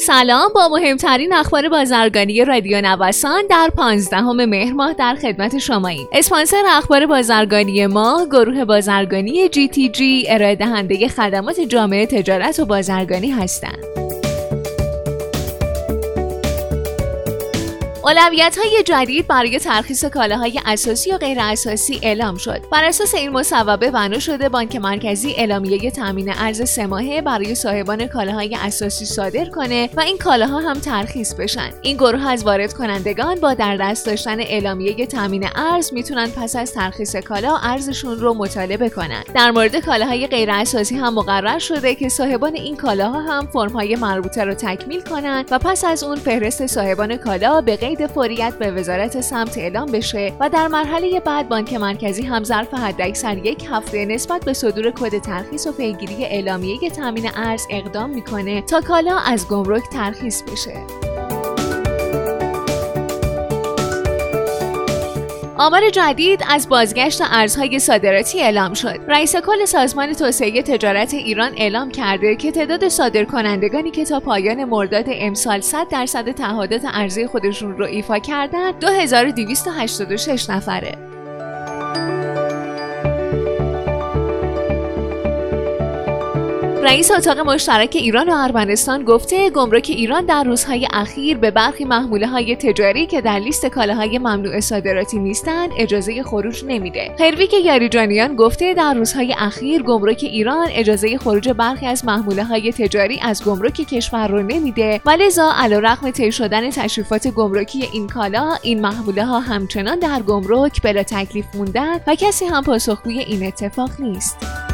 سلام با مهمترین اخبار بازرگانی رادیو نوسان در 15 مهر ماه در خدمت شماییم. اسپانسر اخبار بازرگانی ما گروه بازرگانی جی تی جی ارائه دهنده خدمات جامعه تجارت و بازرگانی هستند. اولویت های جدید برای ترخیص کالاهای اساسی و غیر اساسی اعلام شد. بر اساس این مصوبه بنا شده بانک مرکزی اعلامیه تامین ارز سه ماهه برای صاحبان کالاهای اساسی صادر کنه و این کالاها هم ترخیص بشن. این گروه از وارد کنندگان با در دست داشتن اعلامیه تامین ارز می‌تونن پس از ترخیص کالا ارزشون رو مطالبه کنند. در مورد کالاهای غیر اساسی هم مقرر شده که صاحبان این کالاها هم فرمهای مربوطه رو تکمیل کنند و پس از اون فهرست صاحبان کالا به قید فوریت به وزارت سمت اعلام بشه و در مرحله بعد بانک مرکزی هم ظرف حداکثر یک هفته نسبت به صدور کد ترخیص و پیگیری اعلامیه تامین ارز اقدام می‌کنه تا کالا از گمرک ترخیص بشه. آمار جدید از بازگشت ارزهای صادراتی اعلام شد. رئیس کل سازمان توسعه تجارت ایران اعلام کرده که تعداد صادرکنندگانی که تا پایان مرداد امسال 100 درصد تعهدات ارزی خودشون رو ایفا کردند 2286 نفره. رئیس اتاق مشترک ایران و ارمنستان گفته گمرک ایران در روزهای اخیر به برخی محموله های تجاری که در لیست کالاهای ممنوع صادراتی نیستند اجازه خروج نمیده. هرویک یاریجانیان گفته در روزهای اخیر گمرک ایران اجازه خروج برخی از محموله های تجاری از گمرک کشور رو نمیده و لذا علیرغم طی شدن تشریفات گمرکی این کالا این محموله ها همچنان در گمرک بلا تکلیف موندن و کسی هم پاسخگوی این اتفاق نیست.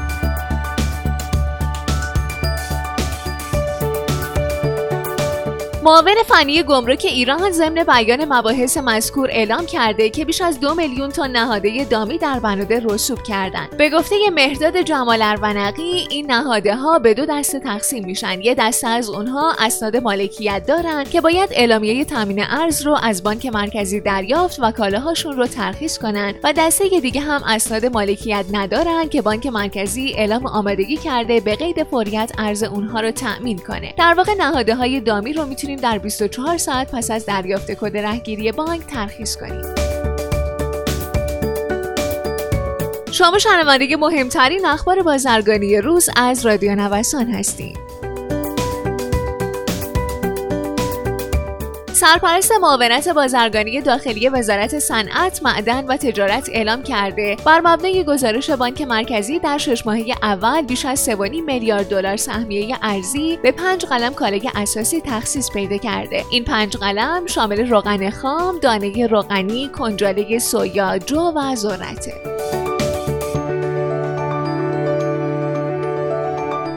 معاون فنی گمرک ایران ضمن بیان مباحث مذکور اعلام کرده که بیش از دو میلیون تن نهاده دامی در بناده رسوب کردند. به گفته مهرداد جمال ارونقی این نهاده ها به دو دسته تقسیم میشن. یه دسته از اونها اسناد مالکیت دارند که باید اعلامیه تامین ارز رو از بانک مرکزی دریافت و کالاهاشون رو ترخیص کنند و دسته دیگه هم اسناد مالکیت ندارند که بانک مرکزی اعلام آمادگی کرده به قید فوریت ارز اونها رو تأمین کنه. در واقع نهاده های دامی رو می‌تونیم در 24 ساعت پس از دریافت کد رهگیری بانک ترخیص کنید. شما شنونده مهمترین اخبار بازرگانی روز از رادیو نوسان هستید. سرپرست معاونت بازرگانی داخلی وزارت صنعت، معدن و تجارت اعلام کرده بر مبنای گزارش بانک مرکزی در شش ماهه اول بیش از 3.5 میلیارد دلار سهمیه ارزی به پنج قلم کالای اساسی تخصیص پیدا کرده. این پنج قلم شامل روغن خام، دانه روغنی، کنجاله سویا، جو و ذرته.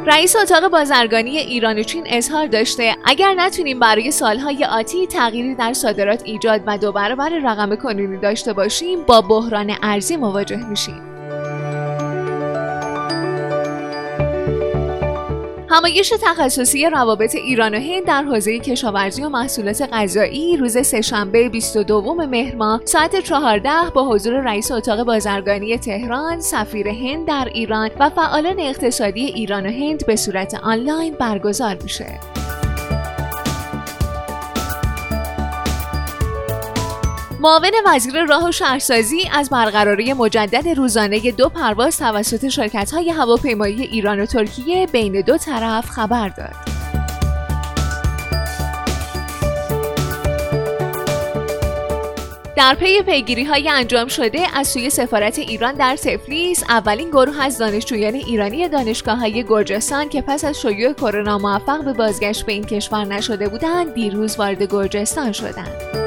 رئیس اتاق بازرگانی ایران و چین اظهار داشته اگر نتونیم برای سالهای آتی تغییری در صادرات ایجاد و دو برابر رقم کنونی داشته باشیم با بحران ارزی مواجه میشیم. همایش تخصصی روابط ایران و هند در حوزه کشاورزی و محصولات غذایی روز سهشنبه 22 مهر ماه ساعت 14 با حضور رئیس اتاق بازرگانی تهران، سفیر هند در ایران و فعالان اقتصادی ایران و هند به صورت آنلاین برگزار میشه. معاون وزیر راه و شهرسازی از برقراری مجدد روزانه دو پرواز توسط شرکت‌های هواپیمایی ایران و ترکیه بین دو طرف خبر داد. در پی پیگیری های انجام شده از سوی سفارت ایران در تفلیس اولین گروه از دانشجویان ایرانی دانشگاه های گرجستان که پس از شیوع کرونا موفق به بازگشت به این کشور نشده بودند دیروز وارد گرجستان شدند.